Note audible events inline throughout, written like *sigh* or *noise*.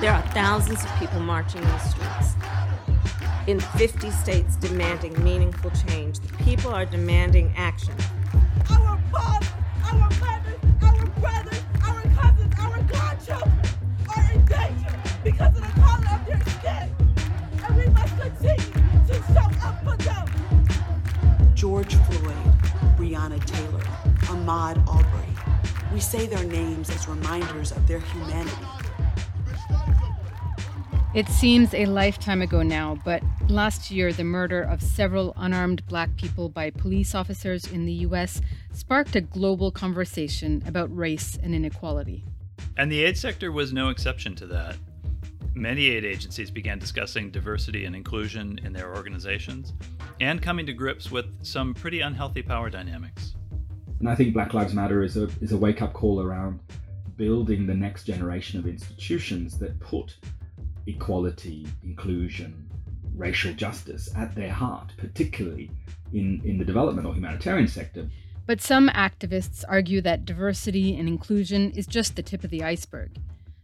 There are thousands of people marching in the streets in 50 states demanding meaningful change. The people are demanding action. Our fathers, our mothers, our brothers, our cousins, our grandchildren are in danger because of the color of their skin. And we must continue to show up for them. George Floyd, Breonna Taylor, Ahmaud Arbery. We say their names as reminders of their humanity. It seems a lifetime ago now, but last year the murder of several unarmed black people by police officers in the US sparked a global conversation about race and inequality. And the aid sector was no exception to that. Many aid agencies began discussing diversity and inclusion in their organizations and coming to grips with some pretty unhealthy power dynamics. And I think Black Lives Matter is a, is a wake up call around building the next generation of institutions that put equality, inclusion, racial justice at their heart, particularly in, in the development or humanitarian sector. But some activists argue that diversity and inclusion is just the tip of the iceberg.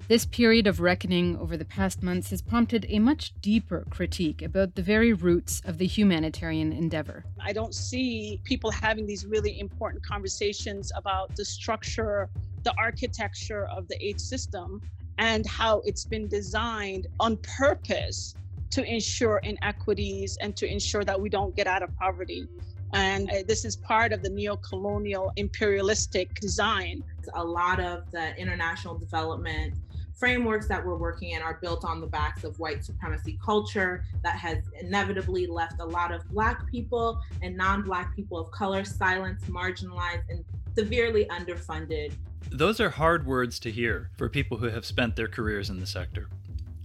This period of reckoning over the past months has prompted a much deeper critique about the very roots of the humanitarian endeavor. I don't see people having these really important conversations about the structure, the architecture of the aid system, and how it's been designed on purpose to ensure inequities and to ensure that we don't get out of poverty. And uh, this is part of the neo-colonial imperialistic design. A lot of the international development frameworks that we're working in are built on the backs of white supremacy culture that has inevitably left a lot of Black people and non Black people of color silenced, marginalized, and severely underfunded. Those are hard words to hear for people who have spent their careers in the sector.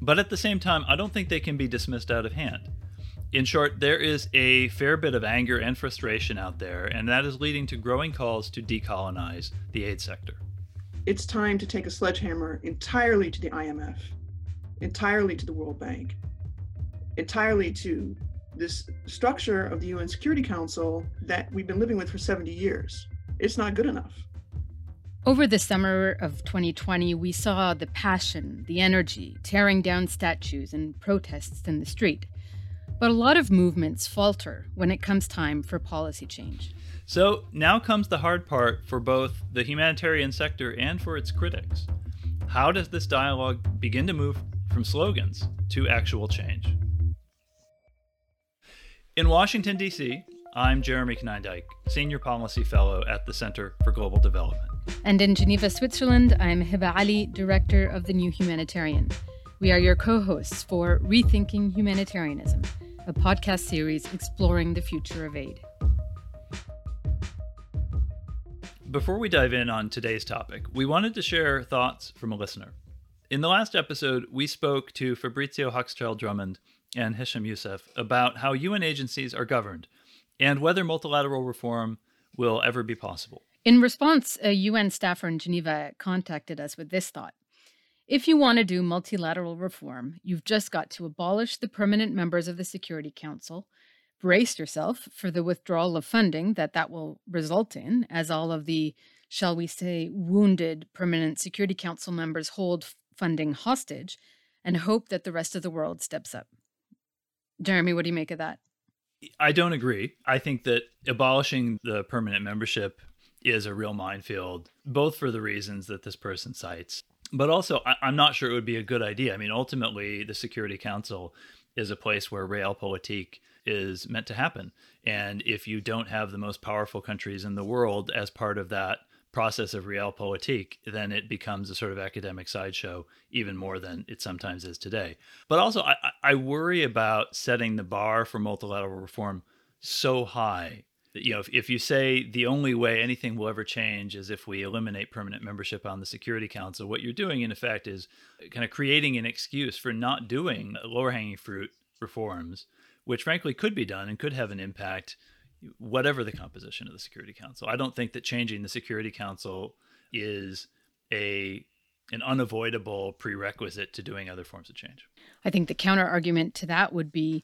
But at the same time, I don't think they can be dismissed out of hand. In short, there is a fair bit of anger and frustration out there, and that is leading to growing calls to decolonize the aid sector it's time to take a sledgehammer entirely to the IMF, entirely to the World Bank, entirely to this structure of the UN Security Council that we've been living with for 70 years. It's not good enough. Over the summer of 2020, we saw the passion, the energy, tearing down statues and protests in the street. But a lot of movements falter when it comes time for policy change. So now comes the hard part for both the humanitarian sector and for its critics. How does this dialogue begin to move from slogans to actual change? In Washington, D.C., I'm Jeremy Konyndyk, Senior Policy Fellow at the Center for Global Development. And in Geneva, Switzerland, I'm Heba Aly, Director of the New Humanitarian. We are your co hosts for Rethinking Humanitarianism, a podcast series exploring the future of aid. Before we dive in on today's topic, we wanted to share thoughts from a listener. In the last episode, we spoke to Fabrizio Hochschild Drummond and Hisham Youssef about how UN agencies are governed and whether multilateral reform will ever be possible. In response, a UN staffer in Geneva contacted us with this thought. If you want to do multilateral reform, you've just got to abolish the permanent members of the Security Council, brace yourself for the withdrawal of funding that that will result in as all of the shall we say wounded permanent security council members hold funding hostage and hope that the rest of the world steps up. Jeremy what do you make of that? I don't agree. I think that abolishing the permanent membership is a real minefield both for the reasons that this person cites but also I, am not sure it would be a good idea i mean ultimately the security council is a place where realpolitik is meant to happen. And if you don't have the most powerful countries in the world as part of that process of realpolitik, then it becomes a sort of academic sideshow even more than it sometimes is today. But also, I, I worry about setting the bar for multilateral reform so high you know, if, if you say the only way anything will ever change is if we eliminate permanent membership on the Security Council, what you're doing, in effect, is kind of creating an excuse for not doing lower hanging fruit reforms which frankly could be done and could have an impact whatever the composition of the security council. I don't think that changing the security council is a an unavoidable prerequisite to doing other forms of change. I think the counter argument to that would be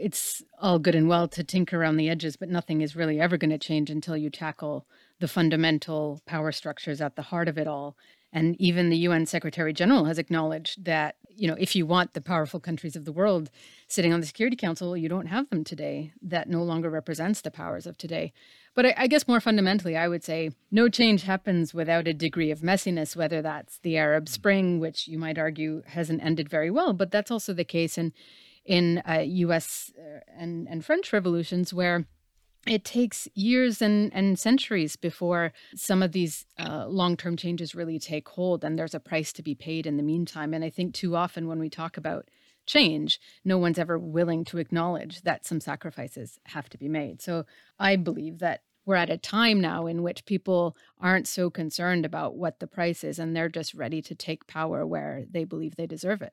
it's all good and well to tinker around the edges but nothing is really ever going to change until you tackle the fundamental power structures at the heart of it all and even the UN Secretary General has acknowledged that you know, if you want the powerful countries of the world sitting on the Security Council, you don't have them today. That no longer represents the powers of today. But I, I, guess more fundamentally, I would say no change happens without a degree of messiness, whether that's the Arab Spring, which you might argue hasn't ended very well, but that's also the case in in uh, U.S. Uh, and and French revolutions, where it takes years and, and centuries before some of these uh, long term changes really take hold, and there's a price to be paid in the meantime. And I think too often when we talk about change, no one's ever willing to acknowledge that some sacrifices have to be made. So I believe that we're at a time now in which people aren't so concerned about what the price is and they're just ready to take power where they believe they deserve it.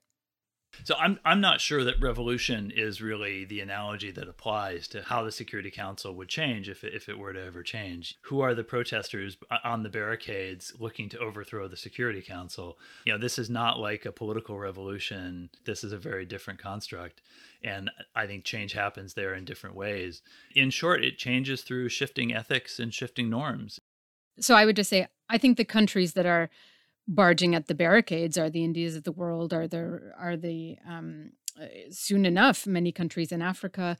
So I'm I'm not sure that revolution is really the analogy that applies to how the Security Council would change if it, if it were to ever change. Who are the protesters uh, on the barricades looking to overthrow the Security Council? You know, this is not like a political revolution. This is a very different construct, and I think change happens there in different ways. In short, it changes through shifting ethics and shifting norms. So I would just say I think the countries that are barging at the barricades are the Indias of the world, are there are the um, uh, soon enough many countries in Africa,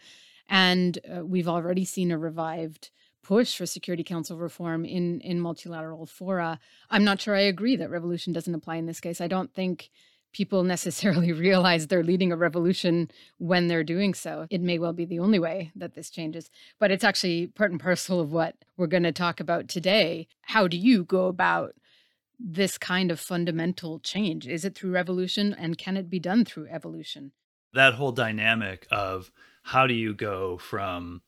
and uh, we've already seen a revived push for Security Council reform in in multilateral fora. I'm not sure I agree that revolution doesn't apply in this case. I don't think people necessarily *laughs* realize they're leading a revolution when they're doing so. It may well be the only way that this changes, but it's actually part and parcel of what we're going to talk about today. How do you go about this kind of fundamental change? Is it through revolution and can it be done through evolution? That whole dynamic of how do you go from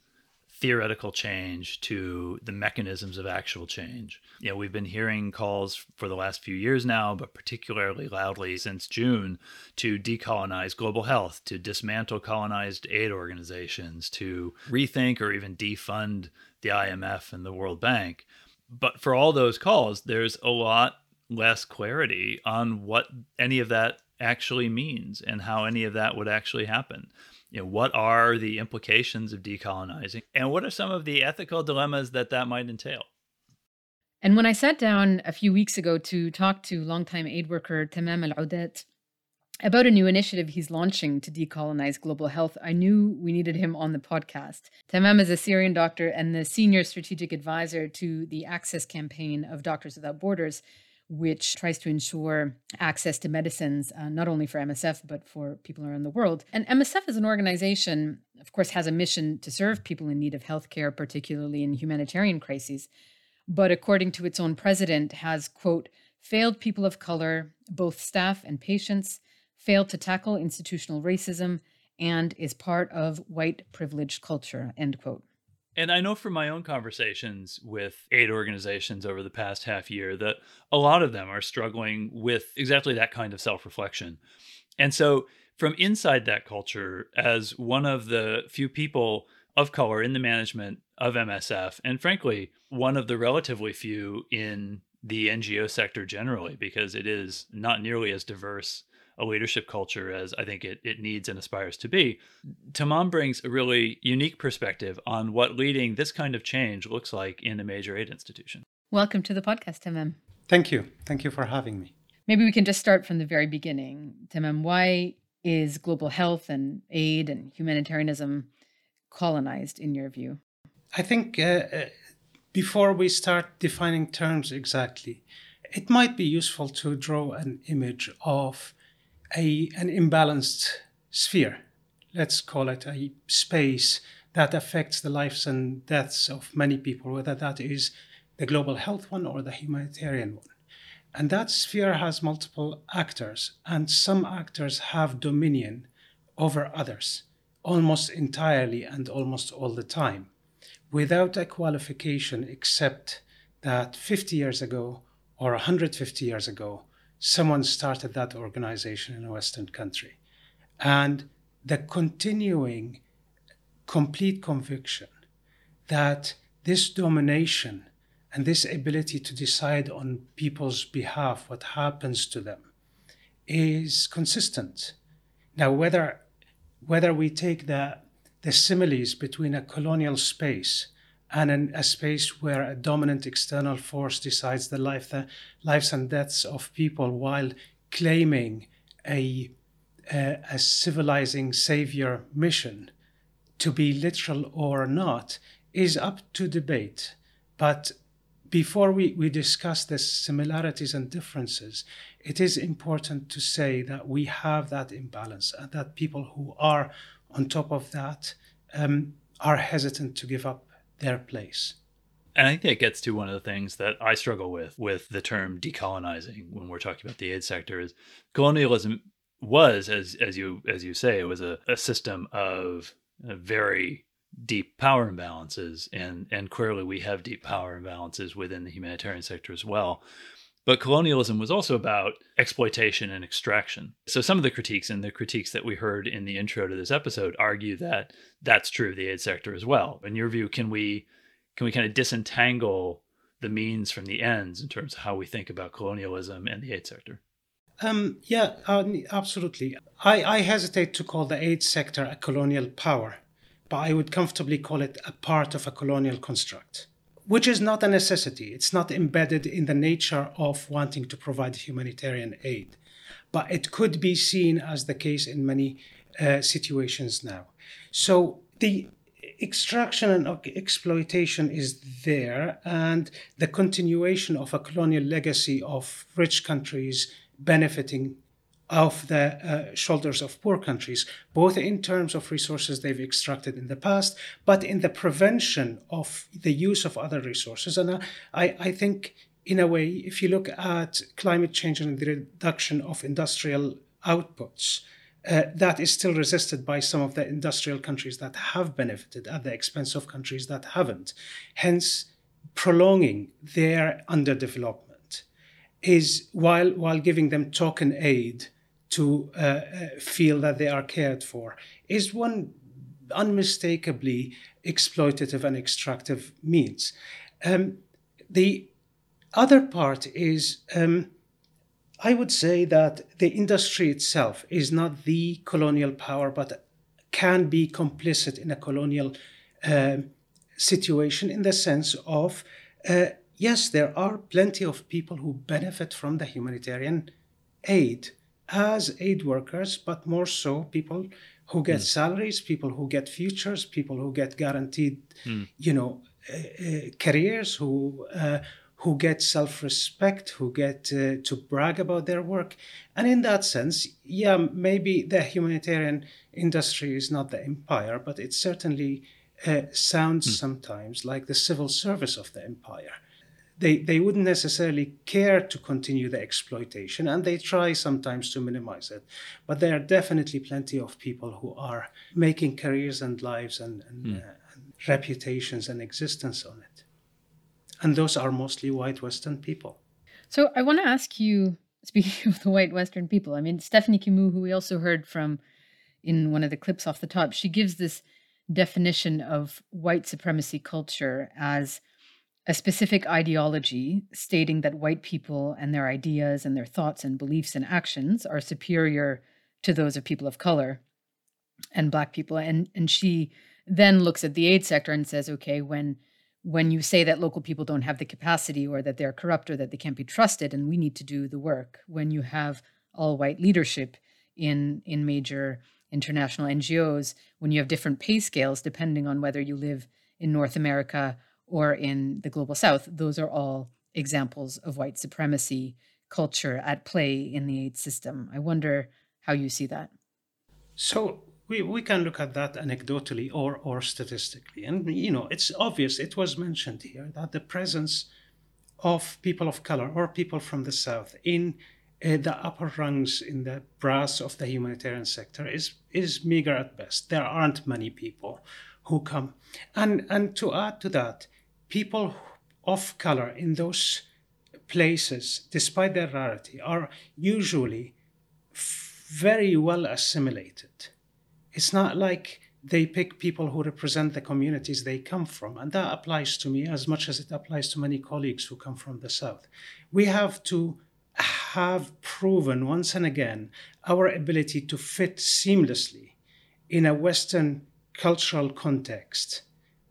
theoretical change to the mechanisms of actual change. You know, we've been hearing calls for the last few years now, but particularly loudly since June, to decolonize global health, to dismantle colonized aid organizations, to rethink or even defund the IMF and the World Bank. But for all those calls, there's a lot less clarity on what any of that actually means and how any of that would actually happen. You know, what are the implications of decolonizing and what are some of the ethical dilemmas that that might entail? And when I sat down a few weeks ago to talk to longtime aid worker Tammam Aloudat about a new initiative he's launching to decolonize global health, I knew we needed him on the podcast. Tammam is a Syrian doctor and the senior strategic advisor to the Access campaign of Doctors Without Borders, which tries to ensure access to medicines, uh, not only for MSF, but for people around the world. And MSF as an organization, of course, has a mission to serve people in need of healthcare, particularly in humanitarian crises. But according to its own president, has, quote, failed people of color, both staff and patients, failed to tackle institutional racism, and is part of white privileged culture, end quote. And I know from my own conversations with aid organizations over the past half year that a lot of them are struggling with exactly that kind of self reflection. And so, from inside that culture, as one of the few people of color in the management of MSF, and frankly, one of the relatively few in the NGO sector generally, because it is not nearly as diverse a leadership culture as I think it, it needs and aspires to be. Tammam brings a really unique perspective on what leading this kind of change looks like in a major aid institution. Welcome to the podcast, Tammam. Thank you. Thank you for having me. Maybe we can just start from the very beginning. Tammam, why is global health and aid and humanitarianism colonized in your view? I think uh, uh before we start defining terms exactly, it might be useful to draw an image of a, an imbalanced sphere. Let's call it a space that affects the lives and deaths of many people, whether that is the global health one or the humanitarian one. And that sphere has multiple actors, and some actors have dominion over others almost entirely and almost all the time without a qualification except that 50 years ago or 150 years ago, someone started that organization in a Western country. And the continuing complete conviction that this domination and this ability to decide on people's behalf what happens to them is consistent. Now, whether whether we take the the similes between a colonial space and in a space where a dominant external force decides the life, the lives and deaths of people while claiming a uh, a civilizing savior mission, to be literal or not, is up to debate. But before we, we discuss the similarities and differences, it is important to say that we have that imbalance and that people who are on top of that um, are hesitant to give up their place. And I think that gets to one of the things that I struggle with with the term decolonizing when we're talking about the aid sector is colonialism was as as you as you say it was a, a system of uh, very deep power imbalances and and clearly we have deep power imbalances within the humanitarian sector as well but colonialism was also about exploitation and extraction. So some of the critiques and the critiques that we heard in the intro to this episode argue that that's true of the aid sector as well. In your view, can we can we kind of disentangle the means from the ends in terms of how we think about colonialism and the aid sector? Um, yeah, uh, absolutely. I, I hesitate to call the aid sector a colonial power, but I would comfortably call it a part of a colonial construct which is not a necessity. It's not embedded in the nature of wanting to provide humanitarian aid. But it could be seen as the case in many uh, situations now. So the extraction and exploitation is there, and the continuation of a colonial legacy of rich countries benefiting of the uh, shoulders of poor countries, both in terms of resources they've extracted in the past, but in the prevention of the use of other resources. And I, I think, in a way, if you look at climate change and the reduction of industrial outputs, uh, that is still resisted by some of the industrial countries that have benefited at the expense of countries that haven't. Hence, prolonging their underdevelopment is while while giving them token aid to uh, uh, feel that they are cared for is one unmistakably exploitative and extractive means. Um, the other part is, um, I would say that the industry itself is not the colonial power, but can be complicit in a colonial uh, situation in the sense of, uh, yes, there are plenty of people who benefit from the humanitarian aid as aid workers, but more so people who get mm. salaries, people who get futures, people who get guaranteed, mm. you know, uh, uh, careers, who uh, who get self-respect, who get uh, to brag about their work, and in that sense, yeah, maybe the humanitarian industry is not the empire, but it certainly uh, sounds mm. sometimes like the civil service of the empire they, they wouldn't necessarily care to continue the exploitation and they try sometimes to minimize it. But there are definitely plenty of people who are making careers and lives and, and, mm. uh, and reputations and existence on it. And those are mostly white Western people. So I want to ask you, *laughs* speaking of the white Western people, I mean, Stephanie Kimou, who we also heard from in one of the clips off the top, she gives this definition of white supremacy culture as a specific ideology stating that white people and their ideas and their thoughts and beliefs and actions are superior to those of people of color and black people and and she then looks at the aid sector and says okay when when you say that local people don't have the capacity or that they're corrupt or that they can't be trusted and we need to do the work when you have all white leadership in in major international NGOs when you have different pay scales depending on whether you live in North America or in the global south, those are all examples of white supremacy culture at play in the aid system. I wonder how you see that. So we, we can look at that anecdotally or, or statistically. And, you know, it's obvious, it was mentioned here, that the presence of people of color or people from the South in uh, the upper rungs in the brass of the humanitarian sector is, is meager at best. There aren't many people who come. And, and to add to that, people of color in those places, despite their rarity, are usually very well assimilated. It's not like they pick people who represent the communities they come from. And that applies to me as much as it applies to many colleagues who come from the South. We have to have proven once and again our ability to fit seamlessly in a Western cultural context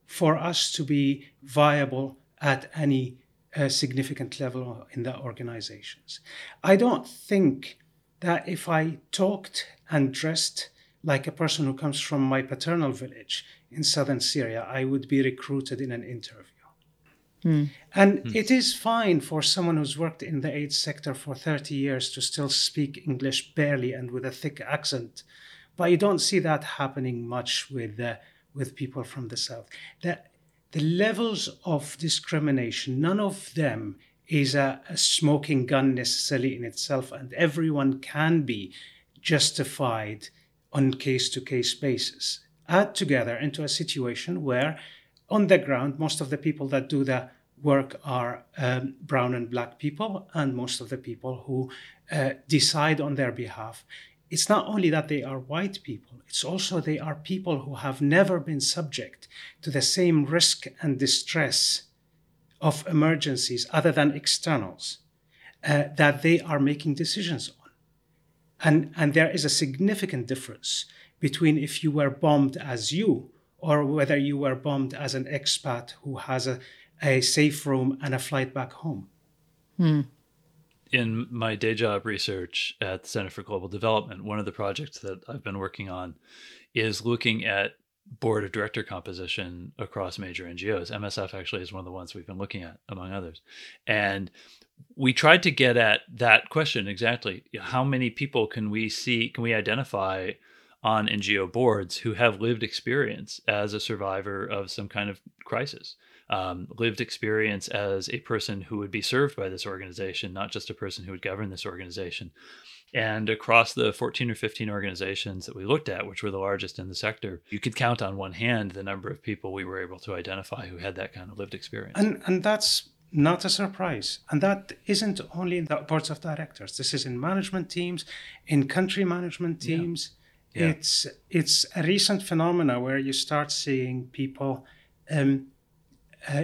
for us to be viable at any uh, significant level in the organizations. I don't think that if I talked and dressed like a person who comes from my paternal village in southern Syria, I would be recruited in an interview. Mm. And mm. it is fine for someone who's worked in the aid sector for 30 years to still speak English barely and with a thick accent. But you don't see that happening much with, uh, with people from the South. The, the levels of discrimination, none of them is a, a smoking gun necessarily in itself, and everyone can be justified on case to case basis. Add together into a situation where, on the ground, most of the people that do the work are um, brown and black people, and most of the people who uh, decide on their behalf. It's not only that they are white people, it's also they are people who have never been subject to the same risk and distress of emergencies other than externals uh, that they are making decisions on. And, and there is a significant difference between if you were bombed as you or whether you were bombed as an expat who has a, a safe room and a flight back home. Hmm. In my day job research at the Center for Global Development, one of the projects that I've been working on is looking at board of director composition across major NGOs. MSF actually is one of the ones we've been looking at, among others. And we tried to get at that question exactly. How many people can we see, can we identify on NGO boards who have lived experience as a survivor of some kind of crisis? Um, lived experience as a person who would be served by this organization, not just a person who would govern this organization. And across the 14 or 15 organizations that we looked at, which were the largest in the sector, you could count on one hand the number of people we were able to identify who had that kind of lived experience. And, and that's not a surprise. And that isn't only in the boards of directors. This is in management teams, in country management teams. Yeah. Yeah. It's it's a recent phenomena where you start seeing people um, uh,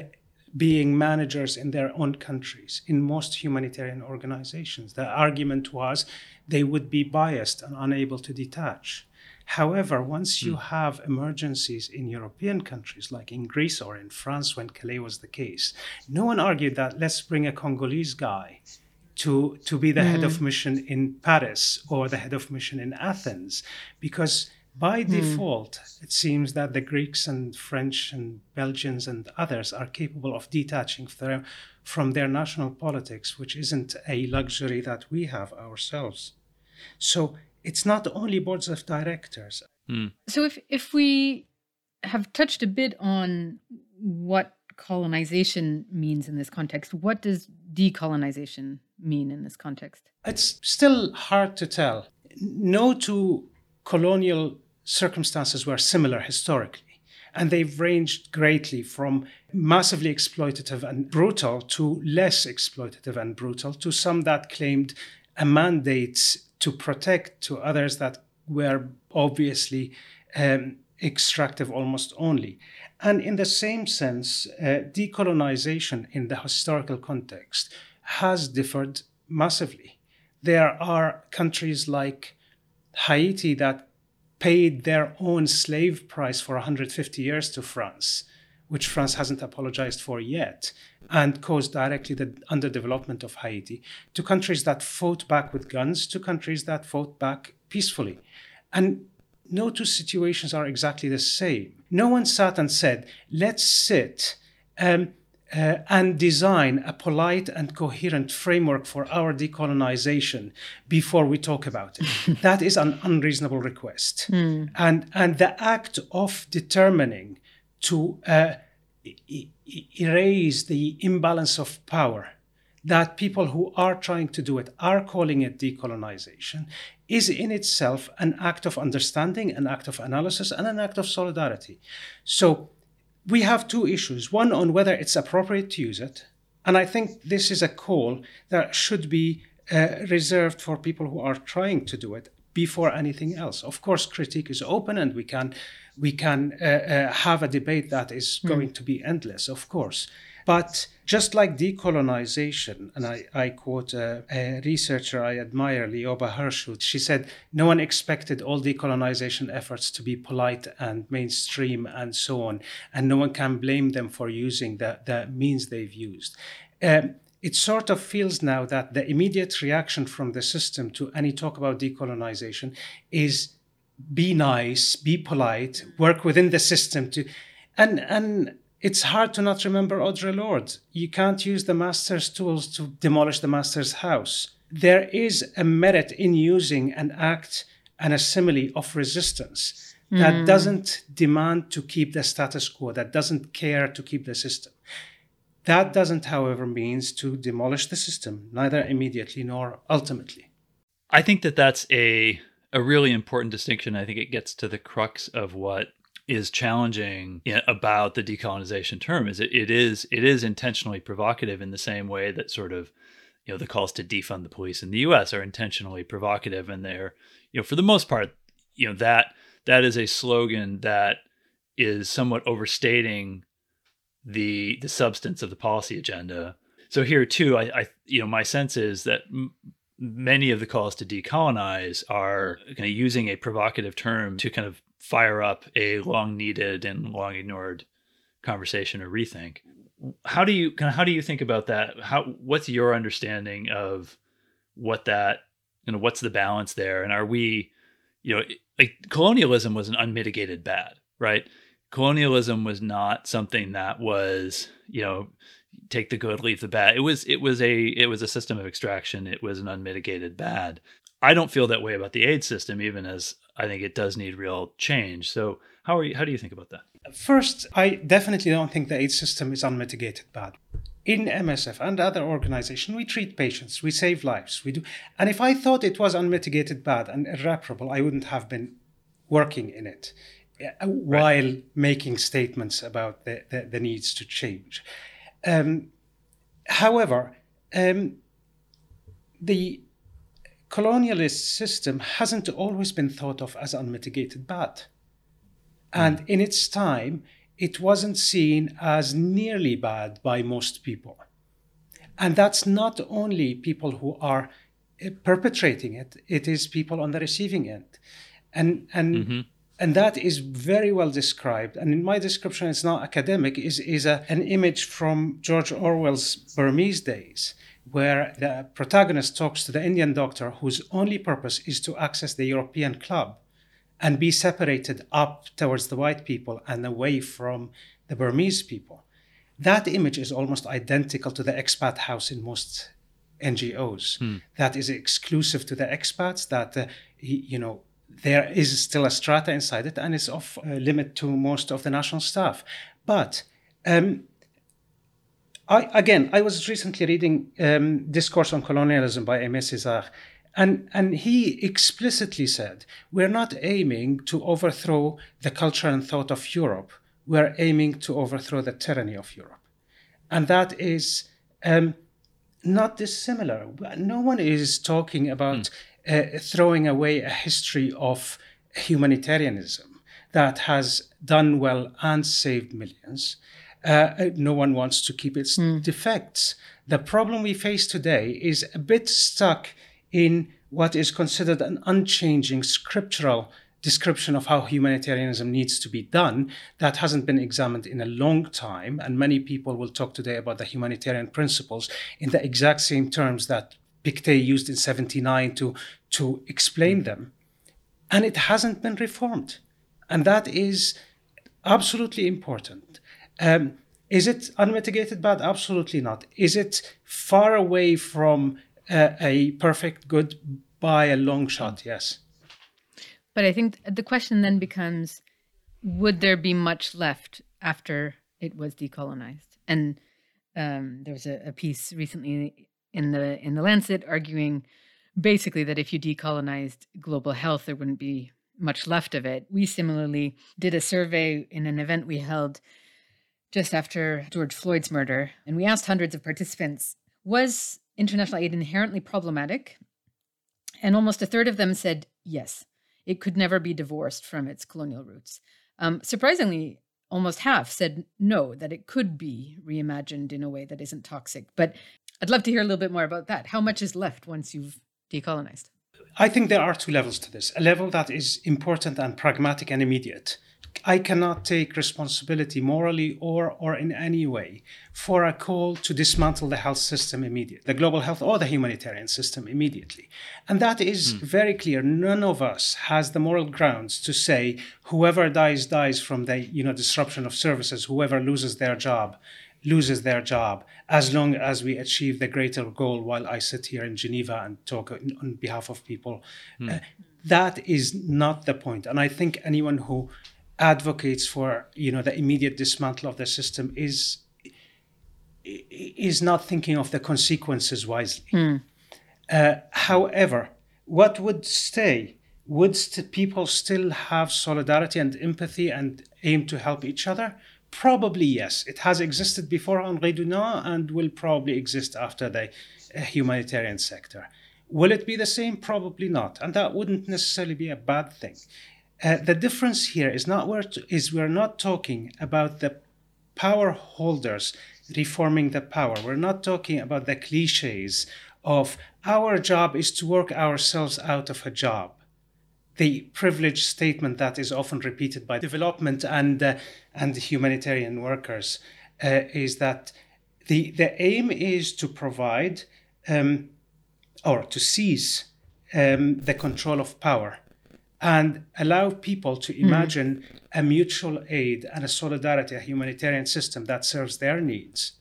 being managers in their own countries in most humanitarian organizations. The argument was they would be biased and unable to detach. However, once you hmm. have emergencies in European countries, like in Greece or in France when Calais was the case, no one argued that let's bring a Congolese guy to, to be the mm. head of hmm. mission in Paris or the head of mission in Athens, because by mm. default, it seems that the Greeks and French and Belgians and others are capable of detaching from their national politics, which isn't a luxury that we have ourselves. So it's not only boards of directors. Mm. So if if we have touched a bit on what colonization means in this context, what does decolonization mean in this context? It's still hard to tell. No two colonial circumstances were similar historically. And they've ranged greatly from massively exploitative and brutal to less exploitative and brutal to some that claimed a mandate to protect, to others that were obviously um, extractive almost only. And in the same sense, uh, decolonization in the historical context has differed massively. There are countries like Haiti that paid their own slave price for 150 years to France, which France hasn't apologized for yet, and caused directly the underdevelopment of Haiti, to countries that fought back with guns, to countries that fought back peacefully. And no two situations are exactly the same. No one sat and said, let's sit. Um, uh, and design a polite and coherent framework for our decolonization before we talk about it. *laughs* that is an unreasonable request. Mm. And, and the act of determining to uh, e- erase the imbalance of power that people who are trying to do it are calling it decolonization is in itself an act of understanding, an act of analysis, and an act of solidarity. So we have two issues one on whether it's appropriate to use it. And I think this is a call that should be uh, reserved for people who are trying to do it before anything else. Of course, critique is open, and we can we can uh, uh, have a debate that is mm. going to be endless. Of course, but just like decolonization, and I, I quote a, a, researcher I admire, Lioba Hirsch, she said, No one expected all decolonization efforts to be polite and mainstream and so on, and no one can blame them for using the, the means they've used. Um, it sort of feels now that the immediate reaction from the system to any talk about decolonization is be nice, be polite, work within the system to and and it's hard to not remember Audre Lorde. You can't use the master's tools to demolish the master's house. There is a merit in using an act and a simile of resistance that Mm. doesn't demand to keep the status quo, that doesn't care to keep the system. That doesn't, however, means to demolish the system, neither immediately nor ultimately. I think that that's a a really important distinction. I think it gets to the crux of what is challenging about the decolonization term is it, it is it is intentionally provocative in the same way that sort of you know the calls to defund the police in the US are intentionally provocative and they're you know for the most part you know that that is a slogan that is somewhat overstating the the substance of the policy agenda. So here too, I, I you know my sense is that m- many of the calls to decolonize are kind of using a provocative term to kind of fire up a long needed and long ignored conversation or rethink. How do you kind of how do you think about that? How what's your understanding of what that you know what's the balance there? And are we you know like colonialism was an unmitigated bad right? Colonialism was not something that was you know take the good leave the bad. It was it was a it was a system of extraction. It was an unmitigated bad i don't feel that way about the aid system even as i think it does need real change so how are you how do you think about that First, I definitely don't think the aid system is unmitigated bad. In MSF and other organizations, we treat patients, we save lives, we do. And if I thought it was unmitigated bad and irreparable, I wouldn't have been working in it uh, while making statements about the, the, the needs to change. Um, however, um, the colonialist system hasn't always been thought of as unmitigated bad. And in its time, it wasn't seen as nearly bad by most people. And that's not only people who are uh, perpetrating it, it is people on the receiving end. And, and, and that is very well described. And in my description, it's not academic, is, is a, an image from George Orwell's Burmese days, where the protagonist talks to the Indian doctor whose only purpose is to access the European club and be separated up towards the white people and away from the Burmese people. That image is almost identical to the expat house in most NGOs. That is exclusive to the expats. That uh, you know there is still a strata inside it, and it's off uh, limit to most of the national staff. But um, I, again, I was recently reading um, Discourse on Colonialism by Aimé Césaire, and, and he explicitly said, We're not aiming to overthrow the culture and thought of Europe, we're aiming to overthrow the tyranny of Europe. And that is um, not dissimilar. No one is talking about uh, throwing away a history of humanitarianism that has done well and saved millions. Uh, uh, no one wants to keep its hmm. defects. The problem we face today is a bit stuck in what is considered an unchanging scriptural description of how humanitarianism needs to be done that hasn't been examined in a long time. And many people will talk today about the humanitarian principles in the exact same terms that Pictet used in 79 to, to explain hmm. them. And it hasn't been reformed. And that is absolutely important. Um, is it unmitigated bad? Absolutely not. Is it far away from uh, a perfect good by a long shot? Yes. But I think the question then becomes would there be much left after it was decolonized? And um, there was a, a piece recently in the in the Lancet arguing basically that if you decolonized global health, there wouldn't be much left of it. We similarly did a survey in an event we held just after George Floyd's murder, and we asked hundreds of participants, was international aid inherently problematic? And almost a third of them said yes, it could never be divorced from its colonial roots. Um, surprisingly, almost half said no, that it could be reimagined in a way that isn't toxic. But I'd love to hear a little bit more about that. How much is left once you've decolonized? I think there are two levels to this a level that is important and pragmatic and immediate. I cannot take responsibility morally or, or in any way for a call to dismantle the health system immediately, the global health or the humanitarian system immediately. And that is mm. very clear. None of us has the moral grounds to say whoever dies, dies from the you know, disruption of services, whoever loses their job loses their job as long as we achieve the greater goal while I sit here in Geneva and talk on behalf of people. Mm. Uh, that is not the point. And I think anyone who advocates for you know the immediate dismantle of the system is is not thinking of the consequences wisely. Mm. Uh, however, what would stay? Would st- people still have solidarity and empathy and aim to help each other? Probably yes. It has existed before Henri Dunant and will probably exist after the uh, humanitarian sector. Will it be the same? Probably not. And that wouldn't necessarily be a bad thing. Uh, the difference here is not where to, is we're not talking about the power holders reforming the power. We're not talking about the cliches of our job is to work ourselves out of a job. The privileged statement that is often repeated by development and uh, and humanitarian workers uh, is that the the aim is to provide um, or to seize um, the control of power and allow people to hmm. imagine mm. a mutual aid and a solidarity, a humanitarian system that serves their needs,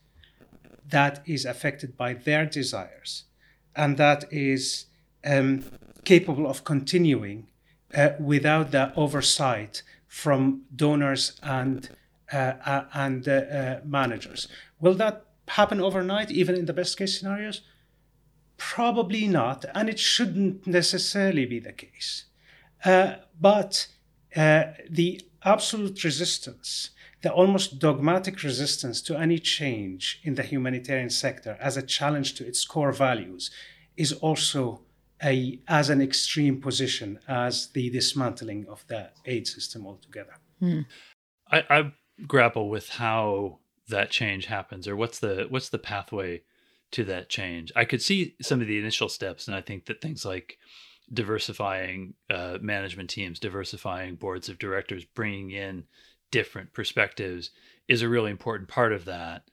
that is affected by their desires, and that is um, capable of continuing uh, without the oversight from donors and uh, uh, and uh, uh, managers. Will that happen overnight, even in the best case scenarios? Probably not, and it shouldn't necessarily be the case. Uh, but uh, the absolute resistance, the almost dogmatic resistance to any change in the humanitarian sector as a challenge to its core values, is also a, as an extreme position as the dismantling of the aid system altogether. Hmm. I, I grapple with how that change happens, or what's the what's the pathway to that change. I could see some of the initial steps, and I think that things like diversifying uh, management teams, diversifying boards of directors, bringing in different perspectives is a really important part of that.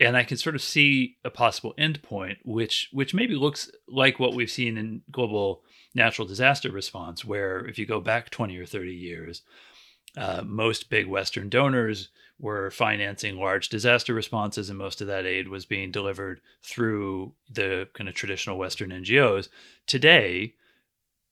And I can sort of see a possible endpoint, which which maybe looks like what we've seen in global natural disaster response, where if you go back 20 or 30 years, uh, most big Western donors were financing large disaster responses, and most of that aid was being delivered through the kind of traditional Western NGOs. Today,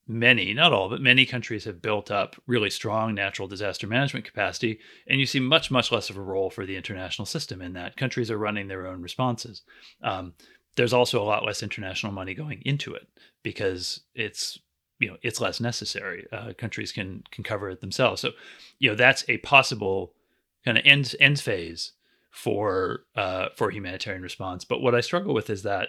many, not all, but many countries have built up really strong natural disaster management capacity, and you see much, much less of a role for the international system in that. Countries are running their own responses. Um, there's also a lot less international money going into it because it's you know it's less necessary. Uh, countries can can cover it themselves. So you know that's a possible kind of end end phase for uh, for humanitarian response. But what I struggle with is that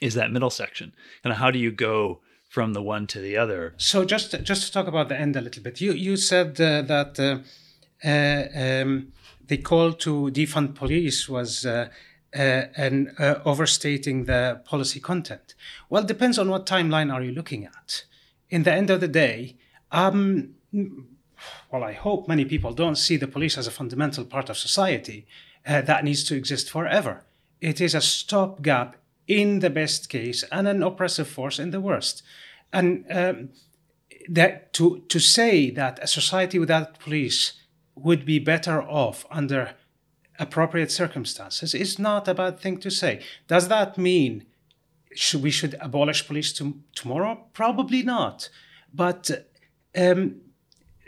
is that middle section. And how do you go from the one to the other. So just just to talk about the end a little bit, you you said uh, that uh, uh, um, the call to defund police was. Uh, uh, and overstating the policy content. Well, it depends on what timeline are you looking at. In the end of the day, um, well, I hope many people don't see the police as a fundamental part of society that needs to exist forever. It is a stopgap in the best case and an oppressive force in the worst. And um, that to to say that a society without police would be better off under appropriate circumstances is not a bad thing to say. Does that mean should, we should abolish police to, tomorrow? Probably not. But um,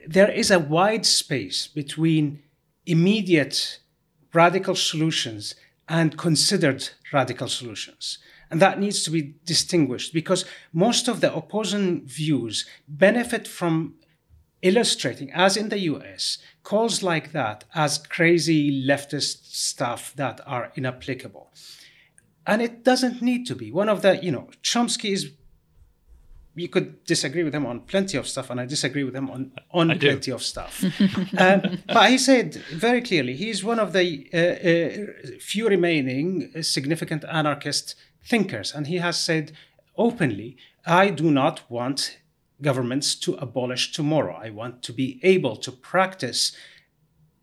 there is a wide space between immediate radical solutions and considered radical solutions. And that needs to be distinguished because most of the opposing views benefit from illustrating, as in the US, calls like that as crazy leftist stuff that are inapplicable. And it doesn't need to be. One of the, you know, Chomsky is you could disagree with him on plenty of stuff, and I disagree with him on, on plenty of stuff. *laughs* um, but he said very clearly he's one of the uh, uh, few remaining significant anarchist thinkers, and he has said openly, I do not want governments to abolish tomorrow. I want to be able to practice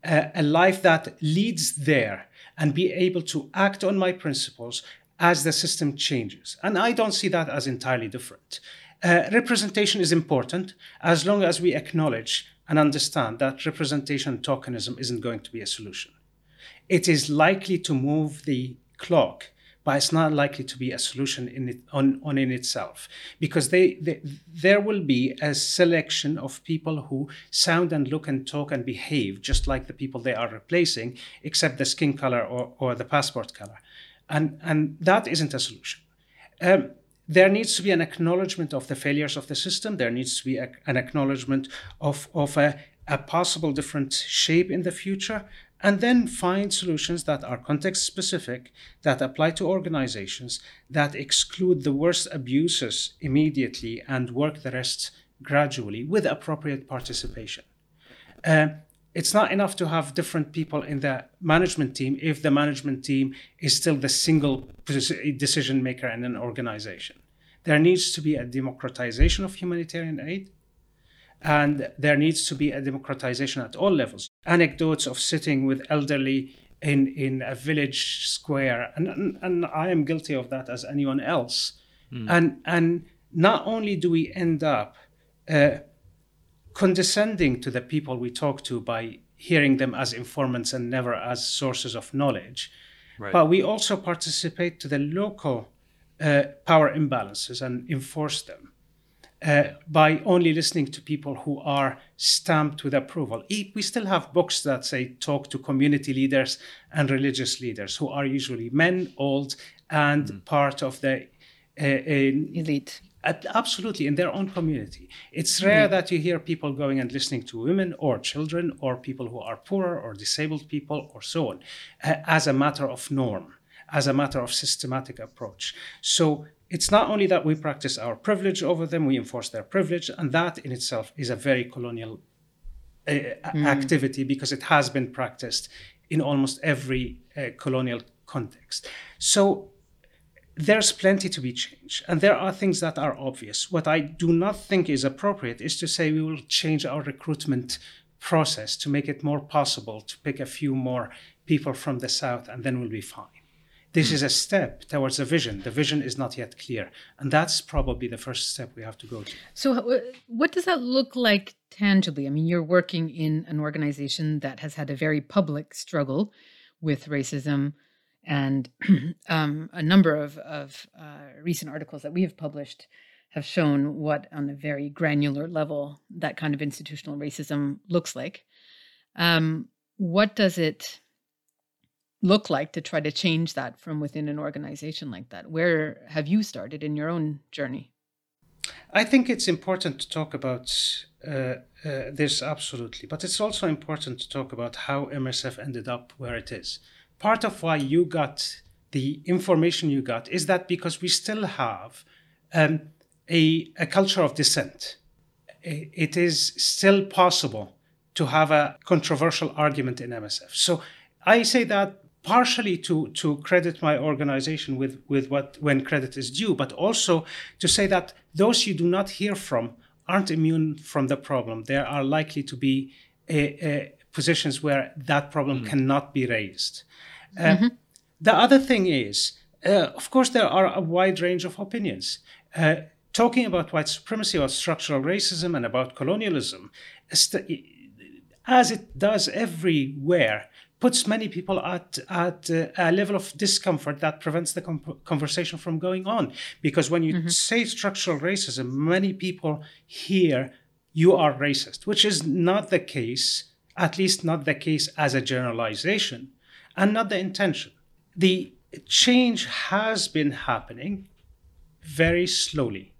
a, a life that leads there and be able to act on my principles as the system changes. And I don't see that as entirely different. Uh, representation is important as long as we acknowledge and understand that representation tokenism isn't going to be a solution. It is likely to move the clock, but it's not likely to be a solution in it, on, on in itself because they, they, there will be a selection of people who sound and look and talk and behave just like the people they are replacing, except the skin color or, or the passport color. And, and that isn't a solution. Um, there needs to be an acknowledgement of the failures of the system. There needs to be a, an acknowledgement of, of a, a possible different shape in the future, and then find solutions that are context specific, that apply to organizations, that exclude the worst abuses immediately and work the rest gradually with appropriate participation. Uh, it's not enough to have different people in the management team if the management team is still the single decision maker in an organization. There needs to be a democratization of humanitarian aid, and there needs to be a democratization at all levels. Anecdotes of sitting with elderly in, in a village square, and, and, and I am guilty of that as anyone else. Mm. And, and not only do we end up uh, condescending to the people we talk to by hearing them as informants and never as sources of knowledge. Right. But we also participate to the local uh, power imbalances and enforce them uh, by only listening to people who are stamped with approval. We still have books that say talk to community leaders and religious leaders who are usually men, old, and mm. part of the uh, elite absolutely in their own community. It's rare mm. that you hear people going and listening to women or children or people who are poorer or disabled people or so on as a matter of norm, as a matter of systematic approach. So it's not only that we practice our privilege over them, we enforce their privilege, and that in itself is a very colonial uh, mm. activity because it has been practiced in almost every uh, colonial context. So there's plenty to be changed, and there are things that are obvious. What I do not think is appropriate is to say we will change our recruitment process to make it more possible to pick a few more people from the South and then we'll be fine. This is a step towards a vision. The vision is not yet clear. And that's probably the first step we have to go to. So, what does that look like tangibly? I mean, you're working in an organization that has had a very public struggle with racism and *clears throat* um, a number of, of uh, recent articles that we have published have shown what, on a very granular level, that kind of institutional racism looks like. Um, what does it look like to try to change that from within an organization like that? Where have you started in your own journey? I think it's important to talk about uh, uh, this absolutely, but it's also important to talk about how MSF ended up where it is part of why you got the information you got is that because we still have um, a, a culture of dissent. It is still possible to have a controversial argument in MSF. So I say that partially to, to credit my organization with, with what when credit is due, but also to say that those you do not hear from aren't immune from the problem. There are likely to be a, a positions where that problem mm. cannot be raised. Uh, mm-hmm. The other thing is, uh, of course, there are a wide range of opinions. Uh, talking about white supremacy, or structural racism, and about colonialism, as it does everywhere, puts many people at, at uh, a level of discomfort that prevents the com- conversation from going on. Because when you mm-hmm. say structural racism, many people hear you are racist, which is not the case, at least not the case as a generalization and not the intention. The change has been happening very slowly,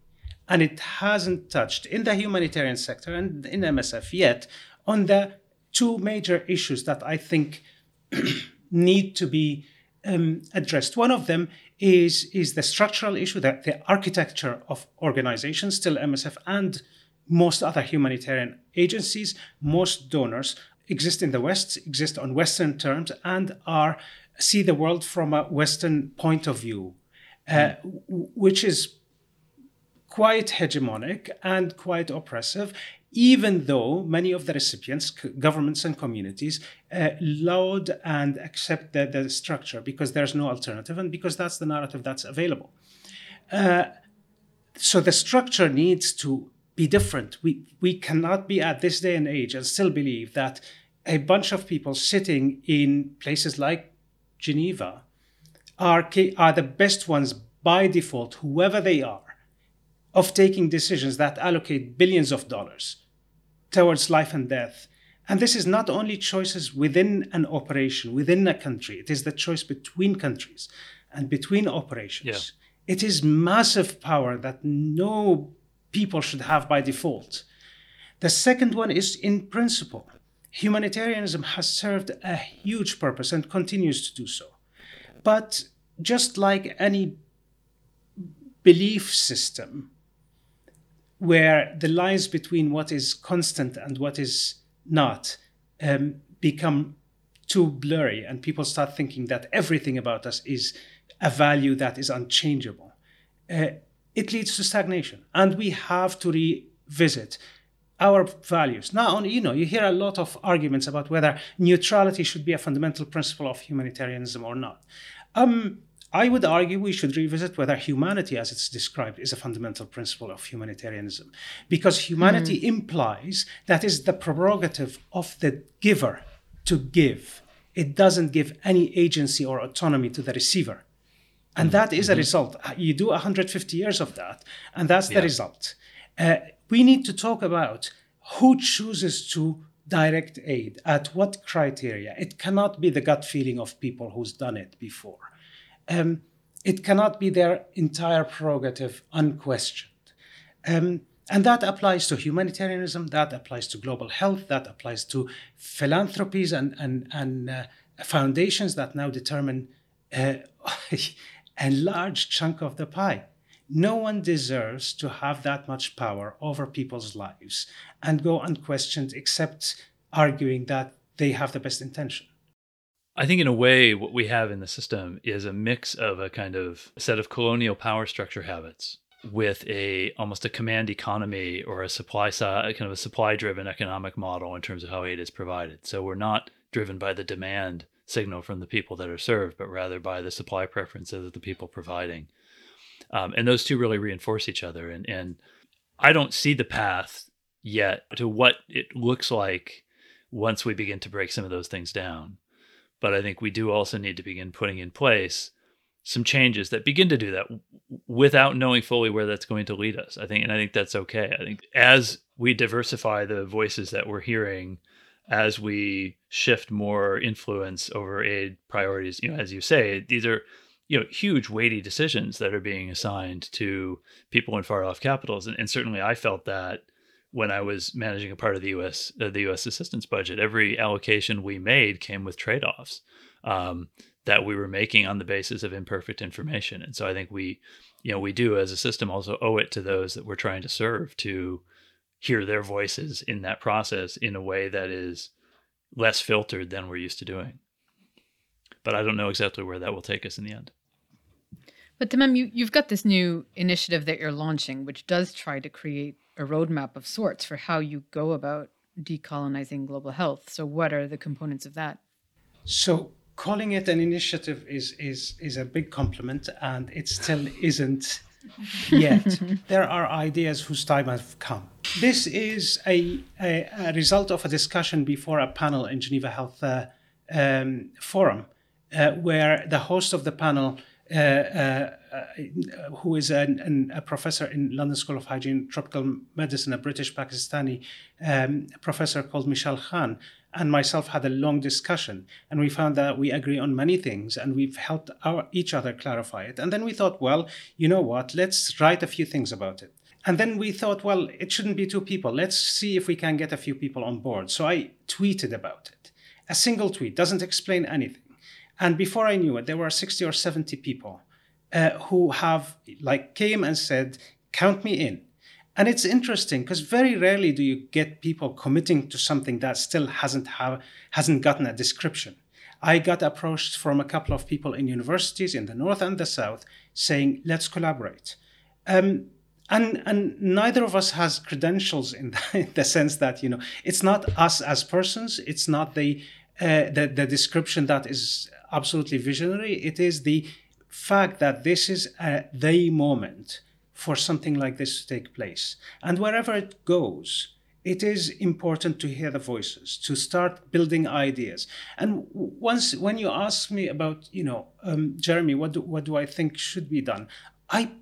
and it hasn't touched in the humanitarian sector and in MSF yet on the two major issues that I think *clears throat* need to be um, addressed. One of them is, is the structural issue that the architecture of organizations, still MSF and most other humanitarian agencies, most donors exist in the West, exist on Western terms, and are see the world from a Western point of view, uh, which is quite hegemonic and quite oppressive, even though many of the recipients, governments and communities, uh, laud and accept the, the structure because there's no alternative and because that's the narrative that's available. Uh, so the structure needs to be different. We, we cannot be at this day and age and still believe that a bunch of people sitting in places like Geneva are, are the best ones by default, whoever they are, of taking decisions that allocate billions of dollars towards life and death. And this is not only choices within an operation, within a country, it is the choice between countries and between operations. Yeah. It is massive power that no people should have by default. The second one is in principle. Humanitarianism has served a huge purpose and continues to do so. But just like any belief system, where the lines between what is constant and what is not um, become too blurry, and people start thinking that everything about us is a value that is unchangeable. Uh, it leads to stagnation, and we have to revisit our values. Now, you know, you hear a lot of arguments about whether neutrality should be a fundamental principle of humanitarianism or not. Um, I would argue we should revisit whether humanity, as it's described, is a fundamental principle of humanitarianism, because humanity mm. implies that is the prerogative of the giver to give. It doesn't give any agency or autonomy to the receiver. And that is mm-hmm. a result. You do 150 years of that, and that's the yeah. result. Uh, we need to talk about who chooses to direct aid, at what criteria. It cannot be the gut feeling of people who's done it before um, it cannot be their entire prerogative unquestioned. Um, and that applies to humanitarianism, that applies to global health, that applies to philanthropies and, and, and uh, foundations that now determine uh, *laughs* a large chunk of the pie. No one deserves to have that much power over people's lives and go unquestioned except arguing that they have the best intention. I think in a way, what we have in the system is a mix of a kind of set of colonial power structure habits with a almost a command economy or a supply side kind of a supply driven economic model in terms of how aid is provided. So we're not driven by the demand signal from the people that are served, but rather by the supply preferences of the people providing. Um, and those two really reinforce each other. And and I don't see the path yet to what it looks like once we begin to break some of those things down. But I think we do also need to begin putting in place some changes that begin to do that without knowing fully where that's going to lead us. I think, and I think that's okay. I think as we diversify the voices that we're hearing, as we shift more influence over aid priorities, you know, as you say, these are you know huge weighty decisions that are being assigned to people in far off capitals and, and certainly i felt that when I was managing a part of the U.S. Uh, the U.S. assistance budget, every allocation we made came with trade-offs um, that we were making on the basis of imperfect information. And so I think we, you know, we do as a system also owe it to those that we're trying to serve to hear their voices in that process in a way that is less filtered than we're used to doing. But I don't know exactly where that will take us in the end. But Tammam, you, you've got this new initiative that you're launching, which does try to create a roadmap of sorts for how you go about decolonizing global health. So, what are the components of that? So, calling it an initiative is is is a big compliment, and it still isn't yet. *laughs* there are ideas whose time have come. This is a, a, a, result of a discussion before a panel in Geneva Health uh, um, Forum, uh, where the host of the panel uh, uh, who is an, an, a professor in London School of Hygiene Tropical Medicine, a British Pakistani um, professor called Mishal Khan, and myself had a long discussion, and we found that we agree on many things, and we've helped our, each other clarify it. And then we thought, well, you know what? Let's write a few things about it. And then we thought, well, it shouldn't be two people. Let's see if we can get a few people on board. So I tweeted about it. A single tweet doesn't explain anything. And before I knew it, there were 60 or 70 people uh, who have like came and said, count me in. And it's interesting because very rarely do you get people committing to something that still hasn't have hasn't gotten a description. I got approached from a couple of people in universities in the north and the south saying, let's collaborate. Um, and and neither of us has credentials in the, *laughs* in the sense that you know it's not us as persons. It's not the uh, the, the description that is absolutely visionary. It is the fact that this is uh, the moment for something like this to take place. And wherever it goes it is important to hear the voices to start building ideas. And once when you ask me about you know um, jeremy what do, what do i think should be done? I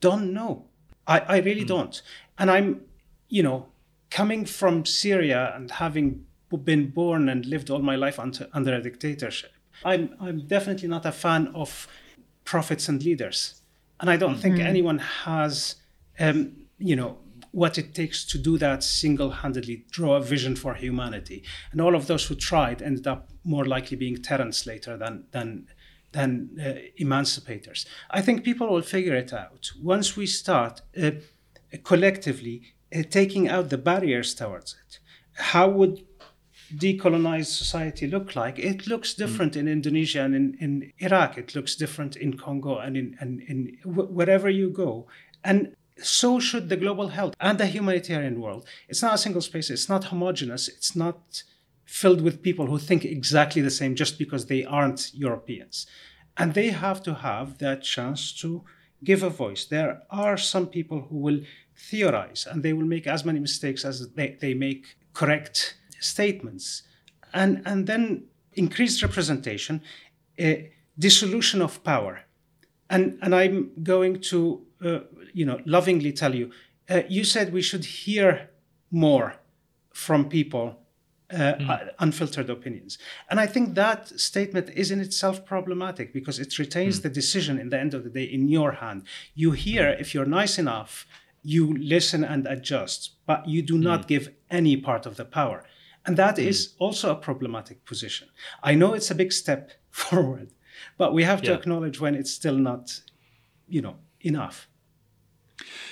don't know I, I really mm. don't. And I'm, you know, coming from Syria and having been born and lived all my life under, under a dictatorship, I'm, I'm definitely not a fan of prophets and leaders. And I don't mm-hmm. think anyone has, um, you know, what it takes to do that single-handedly, draw a vision for humanity. And all of those who tried ended up more likely being tyrants later than than than uh, emancipators. I think people will figure it out once we start uh, collectively uh, taking out the barriers towards it. How would decolonized society look like? It looks hmm. different mm. in Indonesia and in, in Iraq. It looks different in Congo and in, and in wherever you go. And so should the global health and the humanitarian world. It's not a single space. It's not homogenous. It's not filled with people who think exactly the same just because they aren't Europeans. And they have to have that chance to give a voice. There are some people who will theorize and they will make as many mistakes as they, they make correct statements. And, and then increased representation, a dissolution of power. And, and I'm going to, uh, you know, lovingly tell you, uh, you said we should hear more from people mm. unfiltered opinions. And I think that statement is in itself problematic because it retains mm. the decision in the end of the day in your hand. You hear, if you're nice enough, you listen and adjust, but you do not mm. give any part of the power. And that is also a problematic position. I know it's a big step *laughs* forward, but we have to yeah. acknowledge when it's still not, you know, enough.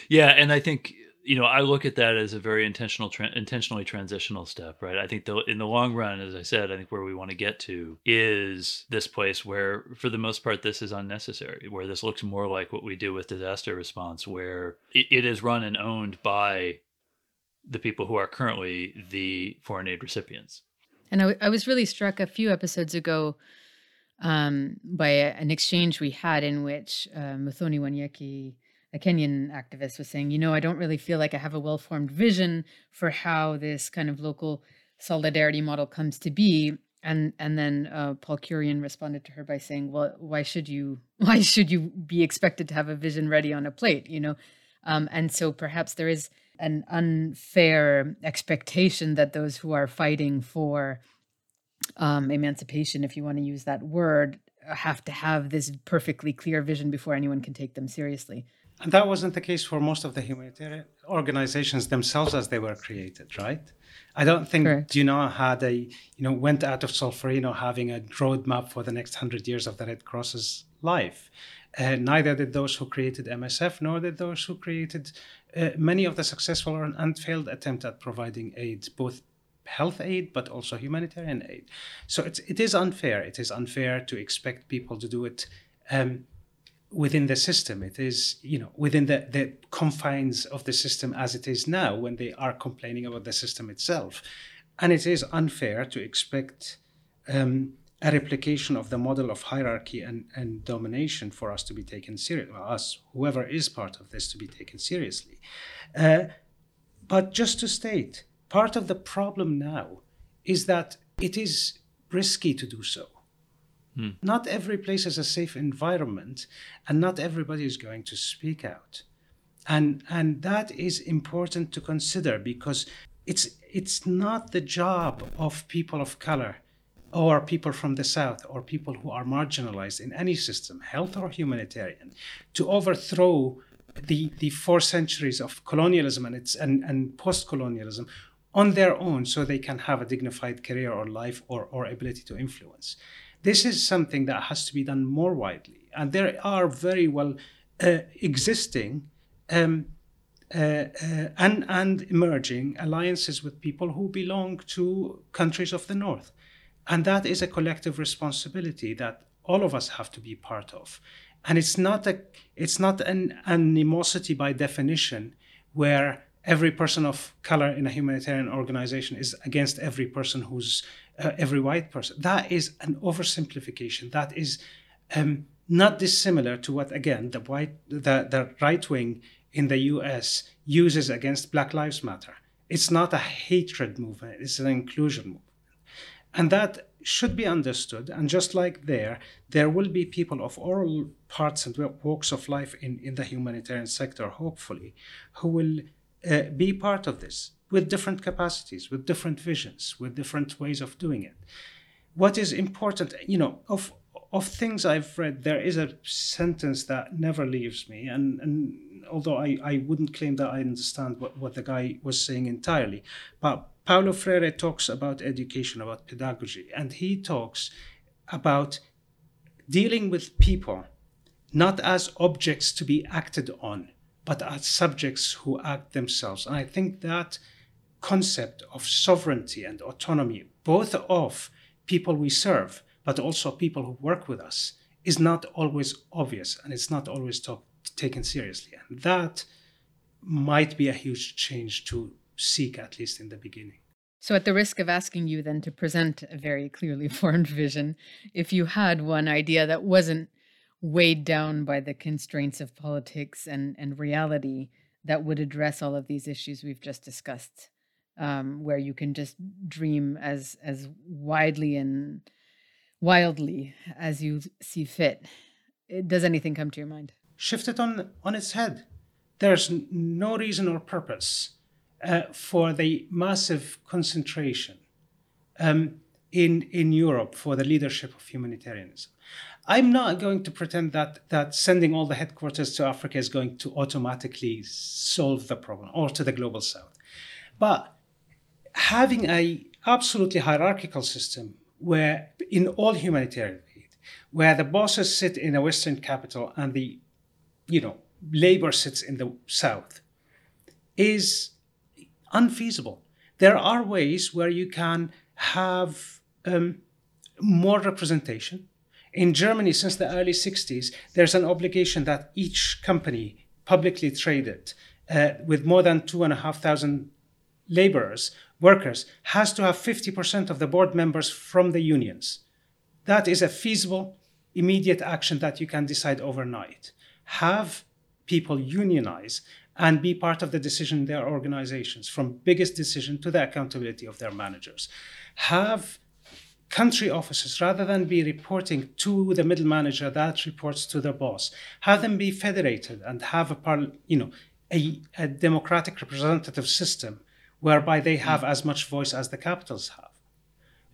Yeah, and I think you know, I look at that as a very intentional, tra- intentionally transitional step, right? I think the, in the long run, as I said, I think where we want to get to is this place where, for the most part, this is unnecessary, where this looks more like what we do with disaster response, where it, it is run and owned by the people who are currently the foreign aid recipients. And I, I was really struck a few episodes ago um, by a, an exchange we had in which uh, Muthoni Wanyeki a Kenyan activist was saying, you know, I don't really feel like I have a well formed vision for how this kind of local solidarity model comes to be. And and then uh, Paul Currion responded to her by saying, well, why should you *laughs* why should you be expected to have a vision ready on a plate, you know? Um, and so perhaps there is an unfair expectation that those who are fighting for um, emancipation, if you want to use that word, have to have this perfectly clear vision before anyone can take them seriously. And that wasn't the case for most of the humanitarian organizations themselves as they were created, right? I don't think Correct. Dunant had a, you know, went out of Solferino having a roadmap for the next hundred years of the Red Cross's life. Uh, neither did those who created MSF, nor did those who created uh, many of the successful and failed attempts at providing aid, both health aid but also humanitarian aid. So it's, it is unfair. It is unfair to expect people to do it um, within the system. It is, you know, within the, the confines of the system as it is now when they are complaining about the system itself. And it is unfair to expect um, a replication of the model of hierarchy and, and domination for us to be taken seriously, well, us, whoever is part of this, to be taken seriously. Uh, but just to state, part of the problem now is that it is risky to do so. Hmm. Not every place is a safe environment, and not everybody is going to speak out. And, and that is important to consider because it's, it's not the job of people of color or people from the South or people who are marginalized in any system, health or humanitarian, to overthrow the, the four centuries of colonialism and, its, and, and post colonialism on their own so they can have a dignified career or life or, or ability to influence. This is something that has to be done more widely. And there are very well uh, existing um, uh, uh, and, and emerging alliances with people who belong to countries of the North. And that is a collective responsibility that all of us have to be part of. and it's not a it's not an animosity by definition where every person of color in a humanitarian organization is against every person who's uh, every white person. That is an oversimplification. That is um, not dissimilar to what again the white the, the right wing in the U.S. uses against Black Lives Matter. It's not a hatred movement. It's an inclusion movement, and that should be understood. And just like there, there will be people of all parts and walks of life in, in the humanitarian sector, hopefully, who will uh, be part of this with different capacities, with different visions, with different ways of doing it. What is important, you know, of of things I've read, there is a sentence that never leaves me, and, and although I, I wouldn't claim that I understand what, what the guy was saying entirely, but Paulo Freire talks about education, about pedagogy, and he talks about dealing with people not as objects to be acted on, but as subjects who act themselves. And I think that concept of sovereignty and autonomy, both of people we serve, but also people who work with us, is not always obvious and it's not always talk, taken seriously. And that might be a huge change to seek, at least in the beginning. So, at the risk of asking you then to present a very clearly *laughs* formed vision, if you had one idea that wasn't weighed down by the constraints of politics and, and reality that would address all of these issues we've just discussed, um, where you can just dream as as widely and wildly as you see fit. Does anything come to your mind? Shift it on on its head. There's no reason or purpose uh, for the massive concentration um, in in Europe for the leadership of humanitarianism. I'm not going to pretend that that sending all the headquarters to Africa is going to automatically solve the problem or to the global south. But having a absolutely hierarchical system where in all humanitarian aid, where the bosses sit in a western capital and the you know labor sits in the south is unfeasible. There are ways where you can have um, more representation in Germany, since the early 60s, there's an obligation that each company, publicly traded, uh, with more than two and a half thousand laborers, workers, has to have 50% of the board members from the unions. That is a feasible, immediate action that you can decide overnight. Have people unionize and be part of the decision in their organizations, from biggest decision to the accountability of their managers. Have country offices, rather than be reporting to the middle manager that reports to the boss, have them be federated and have a you know a, a democratic representative system whereby they have mm. as much voice as the capitals have.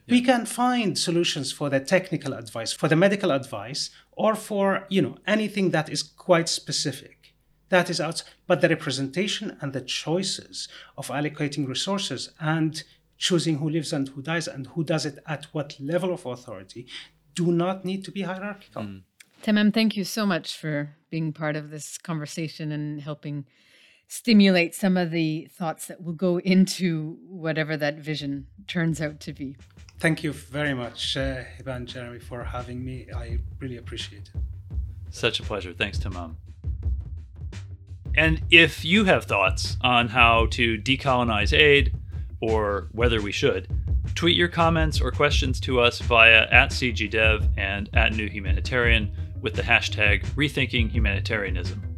Yeah. We can find solutions for the technical advice, for the medical advice, or for you know anything that is quite specific. That is out, but the representation and the choices of allocating resources and choosing who lives and who dies and who does it at what level of authority do not need to be hierarchical. Mm. Tammam, thank you so much for being part of this conversation and helping stimulate some of the thoughts that will go into whatever that vision turns out to be. Thank you very much, uh, Heba Jeremy, for having me. I really appreciate it. Such a pleasure. Thanks, Tammam. And if you have thoughts on how to decolonize aid, or whether we should, tweet your comments or questions to us via at CGDev and at New Humanitarian with the hashtag Rethinking Humanitarianism.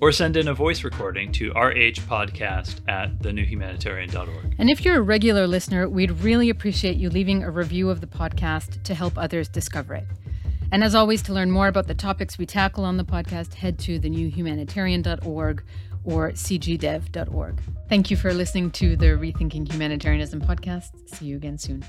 Or send in a voice recording to rhpodcast at thenewhumanitarian.org. And if you're a regular listener, we'd really appreciate you leaving a review of the podcast to help others discover it. And as always, to learn more about the topics we tackle on the podcast, head to thenewhumanitarian.org or cgdev.org. Thank you for listening to the Rethinking Humanitarianism podcast. See you again soon.